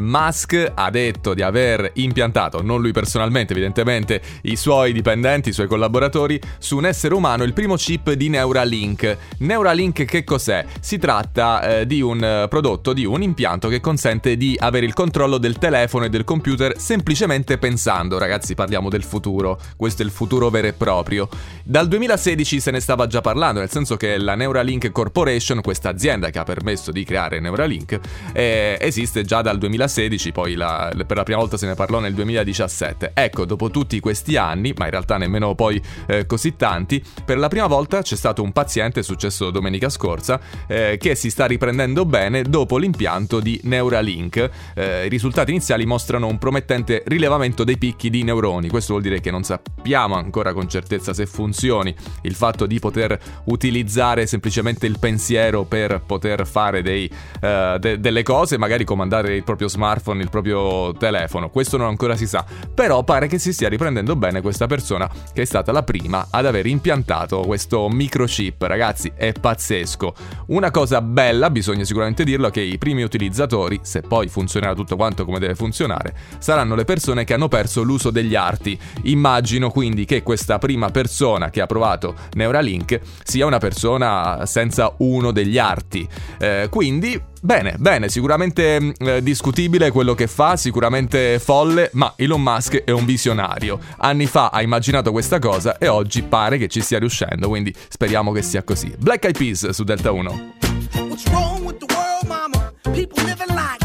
Musk ha detto di aver impiantato, non lui personalmente evidentemente, i suoi dipendenti, i suoi collaboratori, su un essere umano il primo chip di Neuralink. Neuralink che cos'è? Si tratta eh, di un eh, prodotto, di un impianto che consente di avere il controllo del telefono e del computer semplicemente pensando. Ragazzi, parliamo del futuro, questo è il futuro vero e proprio. Dal 2016 se ne stava già parlando, nel senso che la Neuralink Corporation, questa azienda che ha permesso di creare Neuralink, eh, esiste già dal 2016, poi la, per la prima volta se ne parlò nel 2017. Ecco, dopo tutti questi anni, ma in realtà nemmeno poi eh, così tanti, per la prima volta c'è stato un paziente, è successo domenica scorsa, eh, che si sta riprendendo bene dopo l'impianto di Neuralink. Eh, I risultati iniziali mostrano un promettente rilevamento dei picchi di neuroni, questo vuol dire che non sappiamo ancora con certezza se funzioni il fatto di poter utilizzare semplicemente il pensiero per poter fare dei, uh, de- delle cose, magari comandare il proprio smartphone, il proprio telefono, questo non ancora si sa, però pare che si stia riprendendo bene questa persona che è stata la prima ad aver impiantato questo microchip, ragazzi, è pazzesco. Una cosa bella, bisogna sicuramente dirlo, è che i primi utilizzatori, se poi funzionerà tutto quanto come deve funzionare, saranno le persone che hanno perso l'uso degli arti. Immagino quindi che questa prima persona che ha provato Neuralink sia una persona senza uno degli arti. Eh, quindi Bene, bene, sicuramente eh, discutibile quello che fa, sicuramente folle, ma Elon Musk è un visionario. Anni fa ha immaginato questa cosa e oggi pare che ci stia riuscendo, quindi speriamo che sia così. Black Eyed Peas su Delta 1. What's wrong with the world, mama? People living like